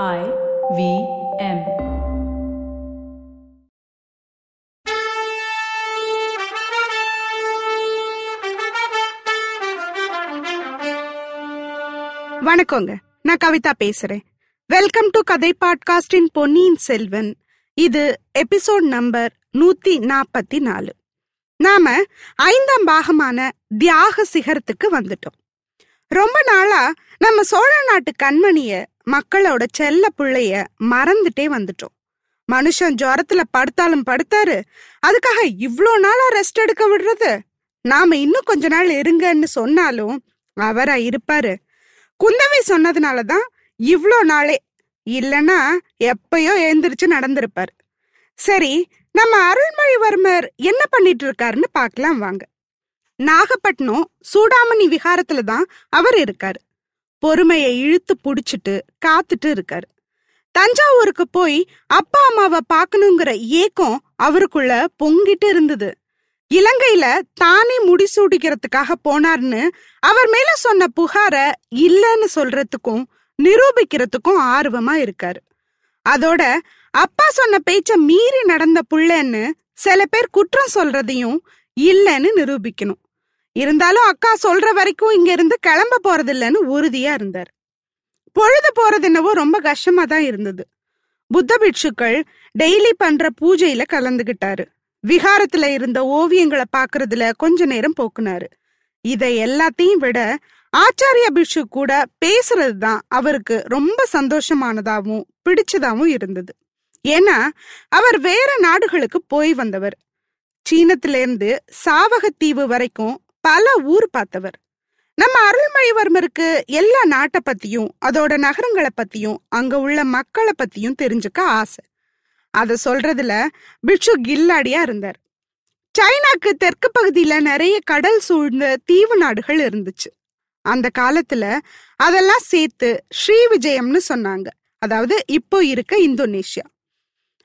I V M. வணக்கங்க. நான் கவிதா பேசுறேன். வெல்கம் டு கதை பாட்காஸ்டின் பொன்னியின் செல்வன். இது எபிசோட் நம்பர் நூத்தி நாற்பத்தி நாலு நாம ஐந்தாம் பாகமான தியாக சிகரத்துக்கு வந்துட்டோம். ரொம்ப நாளா நம்ம சோழ நாட்டு கண்மணிய மக்களோட செல்ல பிள்ளைய மறந்துட்டே வந்துட்டோம். மனுஷன் ஜுரத்துல படுத்தாலும் படுத்தாரு. அதுக்காக இவ்வளோ நாளா ரெஸ்ட் எடுக்க விடுறது? நாம இன்னும் கொஞ்ச நாள் இருங்கன்னு சொன்னாலும் அவரா இருப்பாரு. குந்தவை சொன்னதுனாலதான் இவ்வளோ நாளே இல்லனா எப்பயோ எழுந்திரிச்சு நடந்திருப்பார். சரி நம்ம அருள்மொழிவர்மர் என்ன பண்ணிட்டு இருக்காருன்னு பார்க்கலாம் வாங்க. நாகப்பட்டினம் சூடாமணி விகாரத்துல தான் அவர் இருக்காரு. பொறுமையை இழுத்து புடிச்சிட்டு காத்துட்டு இருக்காரு. தஞ்சாவூருக்கு போய் அப்பா அம்மாவை பார்க்கணுங்கிற ஏக்கம் அவருக்குள்ள பொங்கிட்டு இருந்தது. இலங்கையில தானே முடிசூடிக்கிறதுக்காக போனார்னு அவர் மேல சொன்ன புகார இல்லைன்னு சொல்றதுக்கும் நிரூபிக்கிறதுக்கும் ஆர்வமா இருக்காரு. அதோட அப்பா சொன்ன பேச்ச மீறி நடந்த புள்ளன்னு சில பேர் குற்றம் சொல்றதையும் இல்லைன்னு நிரூபிக்கணும். இருந்தாலும் அக்கா சொல்ற வரைக்கும் இங்க இருந்து கிளம்ப போறதில்லைன்னு உறுதியா இருந்தார். பொழுது போறது என்னவோ ரொம்ப கஷ்டமா தான் இருந்தது. புத்த பிட்சுக்கள் டெய்லி பண்ற பூஜையில கலந்துகிட்டாரு. விகாரத்துல இருந்த ஓவியங்களை பாக்குறதுல கொஞ்ச நேரம் போக்குனாரு. இதை எல்லாத்தையும் விட ஆச்சாரிய பிஷு கூட பேசுறது தான் அவருக்கு ரொம்ப சந்தோஷமானதாவும் பிடிச்சதாவும் இருந்தது. ஏன்னா அவர் வேற நாடுகளுக்கு போய் வந்தவர். சீனத்துல இருந்து சாவகத்தீவு வரைக்கும் பல ஊர் பார்த்தவர். நம்ம அருள்மொழிவர்மருக்கு எல்லா நாட்டை பத்தியும் அதோட நகரங்களை பத்தியும் அங்க உள்ள மக்களை பத்தியும் தெரிஞ்சுக்க ஆசை. அத சொல்றதுல பிட்சு கில்லாடியா இருந்தார். சைனாக்கு தெற்கு பகுதியில நிறைய கடல் சூழ்ந்த தீவு நாடுகள் இருந்துச்சு. அந்த காலத்துல அதெல்லாம் சேர்த்து ஸ்ரீ விஜயம்னு சொன்னாங்க. அதாவது இப்போ இருக்க இந்தோனேஷியா.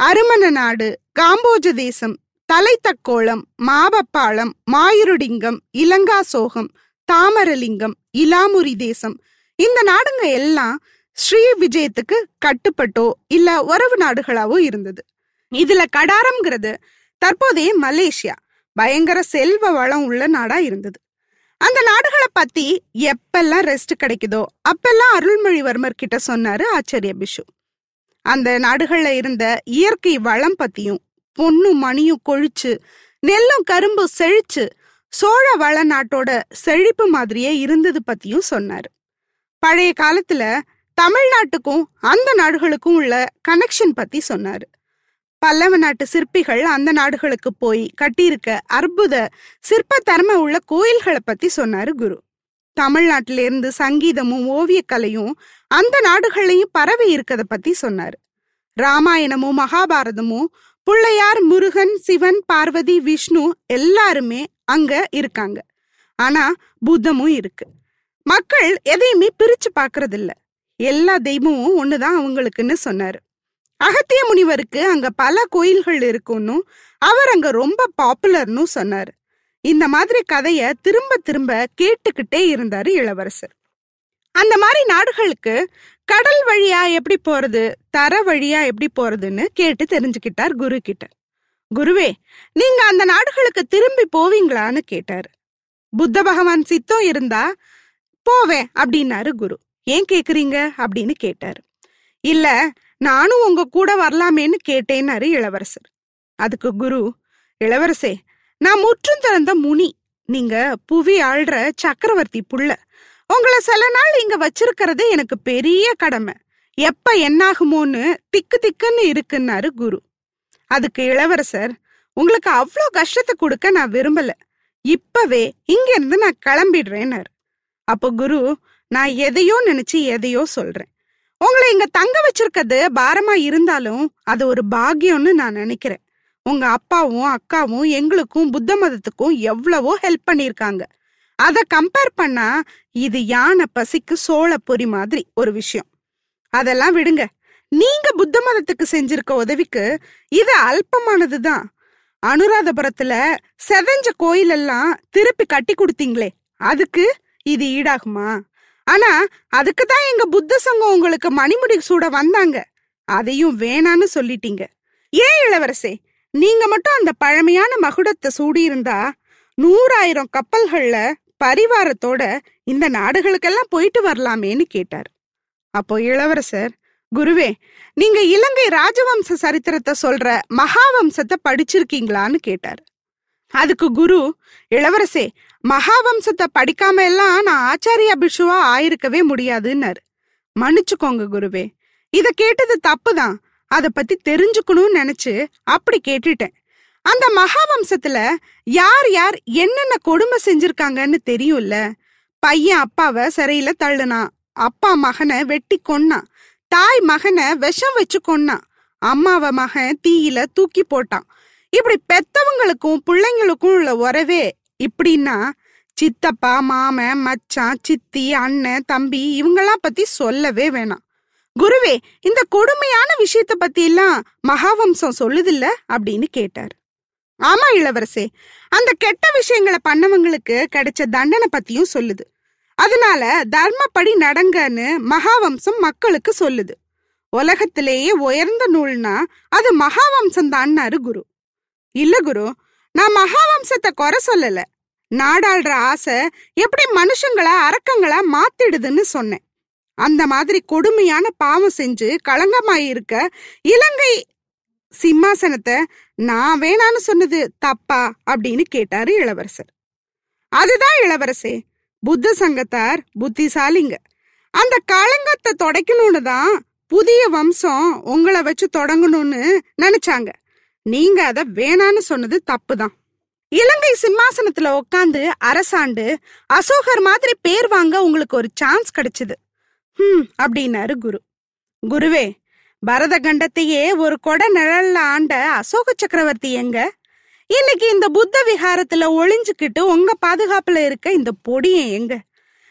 அருமண நாடு காம்போஜ தேசம் தலைத்தக்கோளம் மாபப்பாளம் மாயிருடிங்கம் இலங்கா சோகம் தாமரலிங்கம் இலாமுரி தேசம் இந்த நாடுங்க எல்லாம் ஸ்ரீ விஜயத்துக்கு கட்டுப்பட்டோ இல்ல உறவு நாடுகளாவோ இருந்தது. இதுல கடாரம்ங்கிறது தற்போதைய மலேசியா. பயங்கர செல்வ வளம் உள்ள நாடா இருந்தது. அந்த நாடுகளை பத்தி எப்பெல்லாம் ரெஸ்ட் கிடைக்குதோ அப்பெல்லாம் அருள்மொழிவர்மர் கிட்ட சொன்னாரு ஆச்சரிய பிஷு அந்த நாடுகள்ல இருந்த இயற்கை வளம் பத்தியும் பொண்ணும் மணியும் கொழிச்சு நெல்லும் கரும்பு செழிச்சு சோழ வள நாட்டோட செழிப்பு மாதிரியே இருந்தது பத்தியும் சொன்னாரு. பழைய காலத்துல தமிழ்நாட்டுக்கும் அந்த நாடுகளுக்கும் உள்ள கனெக்ஷன் பத்தி சொன்னாரு. பல்லவ நாட்டு சிற்பிகள் அந்த நாடுகளுக்கு போய் கட்டியிருக்க அற்புத சிற்ப தர்ம உள்ள கோயில்களை பத்தி சொன்னாரு குரு. தமிழ்நாட்டில இருந்து சங்கீதமும் ஓவியக்கலையும் அந்த நாடுகள்லையும் பரவி இருக்கத பத்தி சொன்னாரு. ராமாயணமும் மகாபாரதமும் பிள்ளையார் முருகன் சிவன் பார்வதி விஷ்ணு எல்லாருமே அங்க இருக்காங்க. ஆனா புத்தமும் இருக்கு. மக்கள் எதையுமே பிரிச்சு பாக்குறது இல்ல எல்லா தெய்வமும் ஒண்ணுதான் அவங்களுக்குன்னு சொன்னாரு. அகத்திய முனிவருக்கு அங்க பல கோயில்கள் இருக்கும்னு அவர் அங்க ரொம்ப பாப்புலர்னு சொன்னாரு. இந்த மாதிரி கதைய திரும்ப திரும்ப கேட்டுக்கிட்டே இருந்தாரு இளவரசர். அந்த மாதிரி நாடுகளுக்கு கடல் வழியா எப்படி போறது? தர வழியா எப்படி போறதுன்னு கேட்டு தெரிஞ்சுக்கிட்டார் குரு கிட்ட. குருவே நீங்க அந்த நாடுகளுக்கு திரும்பி போவீங்களான்னு கேட்டாரு. புத்த பகவான் சித்தம் இருந்தா போவேன் அப்படின்னாரு குரு. ஏன் கேக்குறீங்க? அப்படின்னு கேட்டாரு. இல்ல நானும் உங்க கூட வரலாமேன்னு கேட்டேன்னாரு இளவரசர். அதுக்கு குரு இளவரசே நான் முற்றும் திறந்த முனி. நீங்க புவி ஆள்ற சக்கரவர்த்தி புள்ள. உங்களை சில நாள் இங்க வச்சிருக்கிறது எனக்கு பெரிய கடமை. எப்ப என்னாகுமோன்னு திக்கு திக்குன்னு இருக்குன்னாரு குரு. அதுக்கு இளவரசர் உங்களுக்கு அவ்வளோ கஷ்டத்தை கொடுக்க நான் விரும்பல. இப்பவே இங்க இருந்து நான் கிளம்பிடுறேன்னாரு. அப்போ குரு நான் எதையோ நினைச்சு எதையோ சொல்றேன். உங்களை இங்க தங்க வச்சிருக்கிறது பாரமா இருந்தாலும் அது ஒரு பாக்கியம்னு நான் நினைக்கிறேன். உங்க அப்பாவும் அக்காவும் எங்களுக்கும் புத்த மதத்துக்கும் எவ்வளவோ ஹெல்ப் பண்ணியிருக்காங்க. அத கம்பேர் பண்ணா இது யானை பசிக்கு சோள பொறி மாதிரி ஒரு விஷயம். அதெல்லாம் விடுங்க. நீங்க புத்த மதத்துக்கு செஞ்சிருக்க உதவிக்கு இது அல்பமானதுதான் அனுராதபுரத்துல செதஞ்ச கோயில் எல்லாம் திருப்பி கட்டி கொடுத்தீங்களே அதுக்கு இது ஈடாகுமா? ஆனா அதுக்கு தான் எங்க புத்த சங்கம் உங்களுக்கு மணிமுடி சூட வந்தாங்க. அதையும் வேணான்னு சொல்லிட்டீங்க. ஏன் இளவரசே நீங்க மட்டும் அந்த பழமையான மகுடத்தை சூடியிருந்தா நூறாயிரம் கப்பல்கள்ல பரிவாரத்தோட இந்த நாடுகளுக்கெல்லாம் போயிட்டு வரலாமேன்னு கேட்டார். அப்போ இளவரசர் குருவே நீங்க இலங்கை ராஜவம்ச சரித்திரத்தை சொல்ற மகாவம்சத்தை படிச்சிருக்கீங்களான்னு கேட்டார். அதுக்கு குரு இளவரசே மகாவம்சத்தை படிக்காம எல்லாம் நான் ஆச்சாரிய பிஷுவா ஆயிருக்கவே முடியாதுன்னாரு. மன்னிச்சுக்கோங்க குருவே இத கேட்டது தப்புதான். அத பத்தி தெரிஞ்சுக்கணும்னு நினைச்சு அப்படி கேட்டுட்டேன். அந்த மகாவம்சத்துல யார் யார் என்னென்ன கொடுமை செஞ்சிருக்காங்கன்னு தெரியும்ல. பையன் அப்பாவை சிறையில தள்ளுனான். அப்பா மகனை வெட்டி கொன்னான். தாய் மகனை விஷம் வச்சு கொன்னான். அம்மாவ மகன் தீயில தூக்கி போட்டான். இப்படி பெத்தவங்களுக்கும் பிள்ளைங்களுக்கும் உள்ள உறவே இப்படின்னா சித்தப்பா மாமன் மச்சான் சித்தி அண்ணன் தம்பி இவங்கெல்லாம் பத்தி சொல்லவே வேணாம். குருவே இந்த கொடுமையான விஷயத்த பத்தி எல்லாம் மகாவம்சம் சொல்லுதில்ல? அப்படின்னு கேட்டார். ஆமா இளவரசே. அந்த கெட்ட விஷயங்களை பண்ணவங்களுக்கு கிடைச்ச தண்டனை பத்தியும் சொல்லுது. அதனால தர்மப்படி நடங்கன்னு மகாவம்சம் மக்களுக்கு சொல்லுது. உலகத்திலேயே உயர்ந்த நூல்னா அது மகாவம்சம் தான்னாரு குரு. இல்ல குரு நான் மகாவம்சத்தை குறை சொல்லல. நாடாளுற ஆசை எப்படி மனுஷங்கள அரக்கங்களா மாத்திடுதுன்னு சொன்னேன். அந்த மாதிரி கொடுமையான பாவம் செஞ்சு களங்கமாயிருக்க இலங்கை சிம்மாசனத்தை நான் வேணான்னு சொன்னது தப்பா அப்படின்னு கேட்டாரு இளவரசர். அதுதான் இளவரசே புத்த சங்கத்தார் புத்திசாலிங்க. அந்த களங்கத்தை தொடக்கணும்னு தான் புதிய வம்சம் உங்களை வச்சு தொடங்கணும்னு நினைச்சாங்க. நீங்க அத வேணான்னு சொன்னது தப்பு தான். இலங்கை சிம்மாசனத்துல உட்காந்து அரசாண்டு அசோகர் மாதிரி பேர் வாங்க உங்களுக்கு ஒரு சான்ஸ் கிடைச்சது. ஹம் அப்படின்னாரு குரு. குருவே பரத கண்டத்தையே ஒரு கொடை நிழல்ல ஆண்ட அசோக சக்கரவர்த்தி எங்க? இன்னைக்கு இந்த புத்த விகாரத்துல ஒளிஞ்சுக்கிட்டு உங்க பாதுகாப்புல இருக்க இந்த பொடியன் எங்க?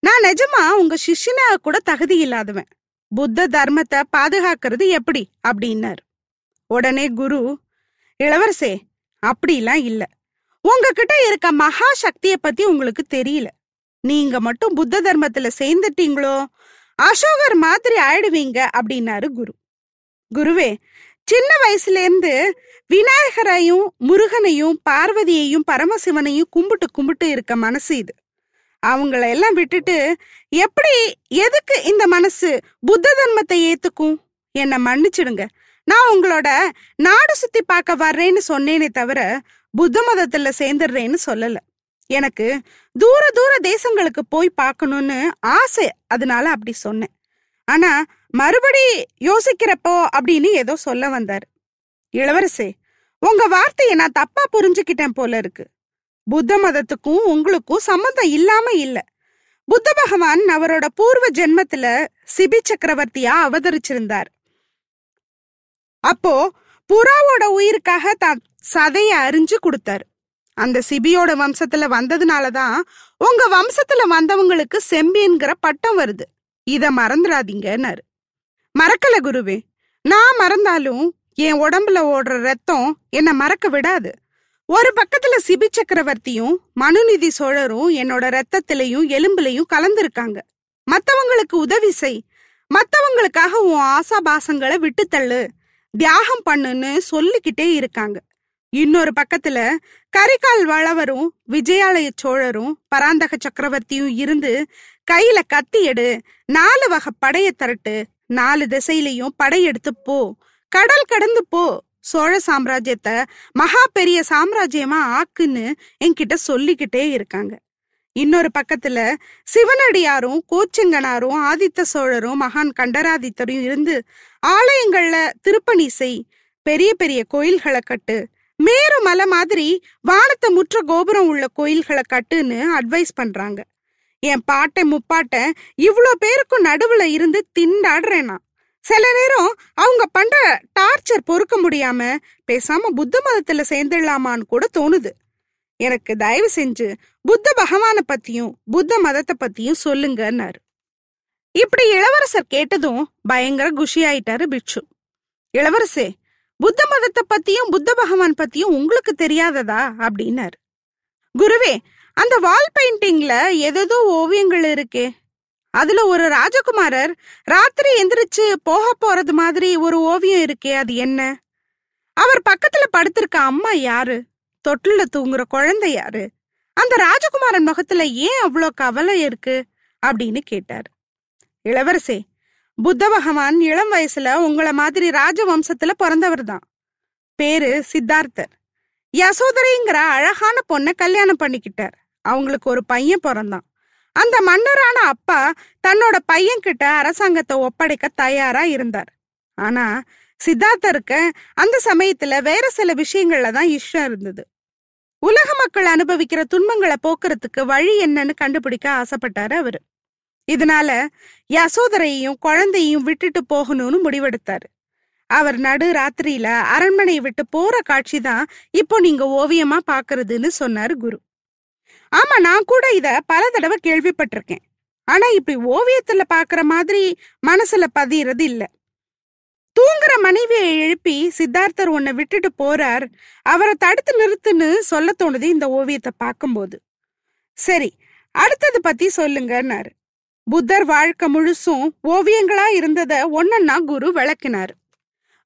நான் நிஜமா உங்க சிஷ்யனா கூட தகுதி இல்லாதவன். புத்த தர்மத்தை பாதுகாக்கிறது எப்படி? அப்படின்னாரு. உடனே குரு இளவரசே அப்படிலாம் இல்ல. உங்ககிட்ட இருக்க மகா சக்திய பத்தி உங்களுக்கு தெரியல. நீங்க மட்டும் புத்த தர்மத்துல சேர்ந்துட்டீங்களோ? அசோகர் மாதிரி ஆயிடுவீங்க அப்படின்னாரு குரு. குருவே சின்ன வயசுல இருந்து விநாயகரையும் முருகனையும் பார்வதியையும் பரமசிவனையும் கும்பிட்டு கும்பிட்டு இருக்க மனசு இது. அவங்கள எல்லாம் விட்டுட்டு எப்படி எதுக்கு இந்த மனசு? புத்த தர்மத்தை ஏத்துக்கும்? என்னை மன்னிச்சிடுங்க. நான் உங்களோட நாடு சுத்தி பார்க்க வர்றேன்னு சொன்னேனே தவிர புத்த மதத்துல சேர்ந்துடுறேன்னு சொல்லல. எனக்கு தூர தூர தேசங்களுக்கு போய் பார்க்கணும்னு ஆசை. அதனால அப்படி சொன்னேன். ஆனா மறுபடி யோசிக்கிறப்போ அப்படின்னு ஏதோ சொல்ல வந்தார். இளவரசே உங்க வார்த்தையை நான் தப்பா புரிஞ்சுக்கிட்டேன் போல இருக்கு. புத்த மதத்துக்கும் உங்களுக்கும் சம்மந்தம் இல்லாம இல்ல. புத்த பகவான் அவரோட பூர்வ ஜென்மத்துல சிபி சக்கரவர்த்தியா அவதரிச்சிருந்தார். அப்போ புறாவோட உயிருக்காக தான் சதைய அறிஞ்சு கொடுத்தாரு. அந்த சிபியோட வம்சத்துல வந்ததுனாலதான் உங்க வம்சத்துல வந்தவங்களுக்கு செம்பின்கிற பட்டம் வருது. இத மறந்துடாதீங்கன்னாரு. மறக்கல குருவே. நான் மறந்தாலும் என் உடம்புல ஓடுற ரத்தம் என்ன மறக்க விடாது. ஒரு பக்கத்துல சிபி சக்கரவர்த்தியும் மனுநிதி சோழரும் என்னோட ரத்தத்திலையும் எலும்புலையும் கலந்துருக்காங்க. மத்தவங்களுக்கு உதவி செய். மத்தவங்களுக்காக உன் ஆசாபாசங்களை விட்டு தள்ளு. தியாகம் பண்ணுன்னு சொல்லிக்கிட்டே இருக்காங்க. இன்னொரு பக்கத்துல கரிகால் வளவரும் விஜயாலய சோழரும் பராந்தக சக்கரவர்த்தியும் இருந்து கையில கத்தி எடு நாலு வகை படைய திரட்டு நாலு திசையிலையும் படையெடுத்து போ. கடல் கடந்து போ. சோழ சாம்ராஜ்யத்தை மகா பெரிய சாம்ராஜ்யமா ஆக்குன்னு என்கிட்ட சொல்லிக்கிட்டே இருக்காங்க. இன்னொரு பக்கத்துல சிவனடியாரும் கோச்செங்கனாரும் ஆதித்த சோழரும் மகான் கண்டராதித்தரும் இருந்து ஆலயங்கள்ல திருப்பணி செய். பெரிய பெரிய கோயில்களை கட்டு. மேரு மலை மாதிரி வானத்தை முற்ற கோபுரம் உள்ள கோயில்களை கட்டுன்னு அட்வைஸ் பண்றாங்க. என் பாட்டை முப்பாட்ட இவ்வளோ பேருக்கும் நடுவுல இருந்து திண்டாடுறேன். நான் சில நேரம் அவங்க பண்ற டார்ச்சர் பொறுக்க முடியாம பேசாம புத்த மதத்துல சேர்ந்துடலாமான்னு கூட தோணுது. எனக்கு தயவு செஞ்சு புத்த பகவானை பத்தியும் புத்த மதத்தை பத்தியும் சொல்லுங்கன்னாரு. இப்படி இளவரசர் கேட்டதும் பயங்கர குஷி ஆயிட்டாரு பிட்சு இளவரசே புத்த மதத்தை பத்தியும் புத்த பகவான் பத்தியும் உங்களுக்கு தெரியாததா? அப்படின்னாரு. குருவே அந்த வால் பெயிண்டிங்ல ஏதேதோ ஓவியங்கள் இருக்கே. அதுல ஒரு ராஜகுமாரர் ராத்திரி எந்திரிச்சு போக போறது மாதிரி ஒரு ஓவியம் இருக்கே அது என்ன? அவர் பக்கத்துல படுத்திருக்க அம்மா யாரு? தொட்டில தூங்குற குழந்தை யாரு? அந்த ராஜகுமாரன் முகத்துல ஏன் அவ்வளோ கவலை இருக்கு? அப்படின்னு கேட்டார். இளவரசே புத்த பகவான் இளம் வயசுல உங்களை மாதிரி ராஜவம்சத்துல பிறந்தவர் தான். பேரு சித்தார்த்தர். யசோதரைங்கிற அழகான பொண்ணை கல்யாணம் பண்ணிக்கிட்டார். அவங்களுக்கு ஒரு பையன் பிறந்தான். அந்த மன்னரான அப்பா தன்னோட பையன் கிட்ட அரசாங்கத்தை ஒப்படைக்க தயாரா இருந்தார். ஆனா சித்தார்த்தருக்கு அந்த சமயத்துல வேற சில விஷயங்கள்ல தான் இஷ்டம் இருந்தது. உலக மக்கள் அனுபவிக்கிற துன்பங்களை போக்குறதுக்கு வழி என்னன்னு கண்டுபிடிக்க ஆசைப்பட்டாரு அவரு. இதனால யசோதரையையும் குழந்தையும் விட்டுட்டு போகணும்னு முடிவெடுத்தாரு. அவர் நடு ராத்திரியில அரண்மனையை விட்டு போற காட்சி தான் இப்போ நீங்க ஓவியமா பாக்குறதுன்னு சொன்னாரு குரு. ஆமா நான் கூட இத பல தடவை கேள்விப்பட்டிருக்கேன். ஆனா இப்படி ஓவியத்துல பாக்குற மாதிரி மனசுல பதியறது இல்ல. தூங்குற மனைவியை எழுப்பி சித்தார்த்தர் உன்னை விட்டுட்டு போறார். அவரை தடுத்து நிறுத்துன்னு சொல்ல தோணுது இந்த ஓவியத்தை பார்க்கும்போது சரி அடுத்தது பத்தி சொல்லுங்கன்னாரு. புத்தர் வாழ்க்கை முழுசும் ஓவியங்களா இருந்தத ஒன்னொன்னா குரு விளக்கினாரு.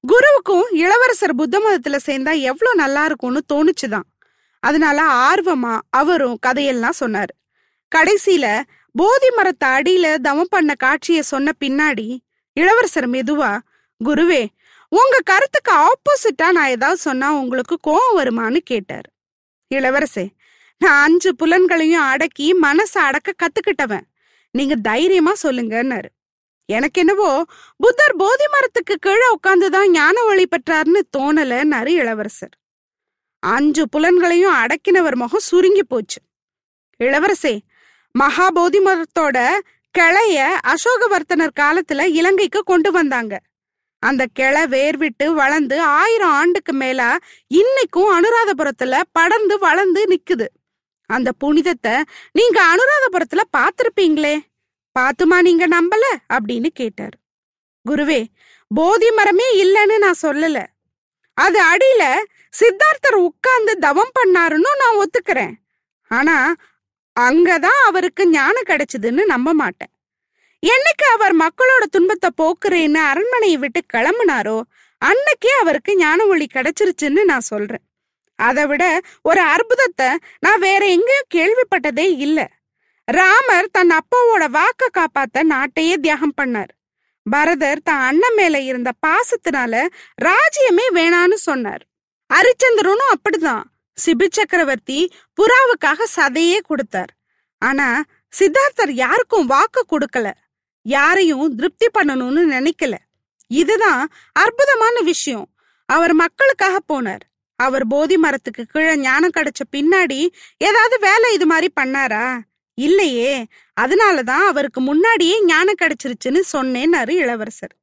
குருவுக்கும் இளவரசர் புத்த மதத்துல சேர்ந்தா எவ்வளவு நல்லா இருக்கும்னு தோணுச்சுதான். அதனால ஆர்வமா அவரும் கதையெல்லாம் சொன்னாரு. கடைசியில போதி மரத்தை அடியில தவம் பண்ண காட்சிய சொன்ன பின்னாடி இளவரசர் மெதுவா குருவே உங்க கருத்துக்கு ஆப்போசிட்டா நான் ஏதாவது சொன்னா உங்களுக்கு கோவம் வருமான்னு கேட்டார். இளவரசே நான் அஞ்சு புலன்களையும் அடக்கி மனசை அடக்க கத்துக்கிட்டவன். நீங்க தைரியமா சொல்லுங்கன்னாரு. எனக்கு என்னவோ புத்தர் போதி மரத்துக்கு கீழே உட்காந்துதான் ஞான வழி பெற்றார்னு தோணலன்னாரு இளவரசர். அஞ்சு புலன்களையும் அடக்கினவர் முகம் சுருங்கி போச்சு. இளவரசே மகாபோதி மரத்தோட கிளைய அசோகவர்த்தனர் காலத்துல இலங்கைக்கு கொண்டு வந்தாங்க. அந்த கிளை வேர் விட்டு வளர்ந்து ஆயிரம் ஆண்டுக்கு மேல இன்னைக்கும் அனுராதபுரத்துல படர்ந்து வளர்ந்து நிக்குது. அந்த புனிதத்தை நீங்க அனுராதபுரத்துல பார்த்திருப்பீங்களே? பாத்துமா நீங்க நம்பல? அப்படின்னு கேட்டார். குருவே போதி மரமே இல்லைன்னு நான் சொல்லல. அது அடியில சித்தார்த்தர் உட்கார்ந்து தவம் பண்ணாருன்னு நான் ஒத்துக்கிறேன். ஆனா அங்கதான் அவருக்கு ஞானம் கிடைச்சதுன்னு நம்ப மாட்டேன். என்னைக்கு அவர் மக்களோட துன்பத்தை போக்குறேன்னு அரண்மனையை விட்டு கிளம்புனாரோ அன்னைக்கே அவருக்கு ஞான ஒளி கிடைச்சிருச்சுன்னு நான் சொல்றேன். அதை விட ஒரு அற்புதத்தை நான் வேற எங்கேயும் கேள்விப்பட்டதே இல்லை. ராமர் தன் அப்பாவோட வாக்க காப்பாத்த நாட்டையே தியாகம் பண்ணார். பரதர் தன் அண்ணன் மேல இருந்த பாசத்தினால ராஜ்யமே வேணான்னு சொன்னார். ஹரிச்சந்திரனும் அப்படிதான் சிபி சக்கரவர்த்தி புறாவுக்காக சதையே கொடுத்தார். ஆனா சித்தார்த்தர் யாருக்கும் வாக்கு கொடுக்கல. யாரையும் திருப்தி பண்ணணும்னு நினைக்கல. இதுதான் அற்புதமான விஷயம். அவர் மக்களுக்காக போனார். அவர் போதி மரத்துக்கு கீழே ஞானம் கிடைச்ச பின்னாடி ஏதாவது வேலை இது மாதிரி பண்ணாரா? இல்லையே அதனாலதான் அவருக்கு முன்னாடியே ஞானம் கிடைச்சிருச்சுன்னு சொன்னேன்னாரு இளவரசர்.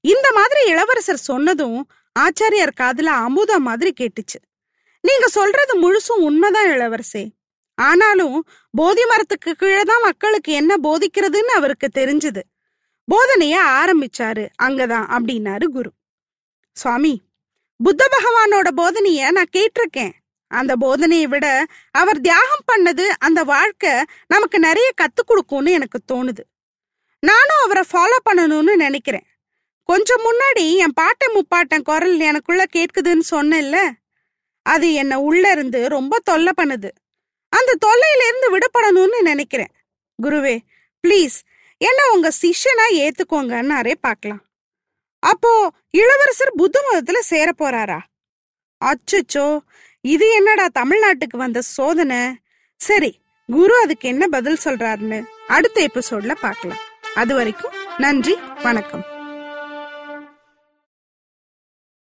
இந்த மாதிரி இளவரசர் சொன்னதும் ஆச்சாரியார் காதுல அமுதம் மாதிரி கேட்டுச்சு. நீங்க சொல்றது முழுசும் உண்மைதான் இளவரசே. ஆனாலும் போதி மரத்துக்கு கீழே தான் மக்களுக்கு என்ன போதிக்கிறதுன்னு அவருக்கு தெரிஞ்சது. போதனைய ஆரம்பிச்சாரு அங்கதான் அப்படின்னாரு குரு. சுவாமி புத்த பகவானோட போதனைய நான் கேட்டிருக்கேன். அந்த போதனையை விட அவர் தியாகம் பண்ணது அந்த வாழ்க்கை நமக்கு நிறைய கத்து கொடுக்கும்னு எனக்கு தோணுது. நானும் அவரை ஃபாலோ பண்ணணும்னு நினைக்கிறேன். கொஞ்சம் முன்னாடி என் பாட்டன் முப்பாட்டன் குரல் எனக்குள்ள கேட்குதுன்னு சொன்னேன்ல அது என்னை உள்ள இருந்து ரொம்ப தொல்லை பண்ணுது. அந்த தொல்லையில இருந்து விடுபடணும்னு நினைக்கிறேன். குருவே ப்ளீஸ் என்ன உங்க சிஷ்யனா ஏத்துக்கோங்கன்னாரே பார்க்கலாம். அப்போ இளவரசர் புத்த மதத்துல சேர போறாரா? அச்சச்சோ இது என்னடா தமிழ்நாட்டுக்கு வந்த சோதனை? சரி குரு அதுக்கு என்ன பதில் சொல்றாருன்னு அடுத்த எபிசோட்ல பார்க்கலாம். அது வரைக்கும் நன்றி வணக்கம்.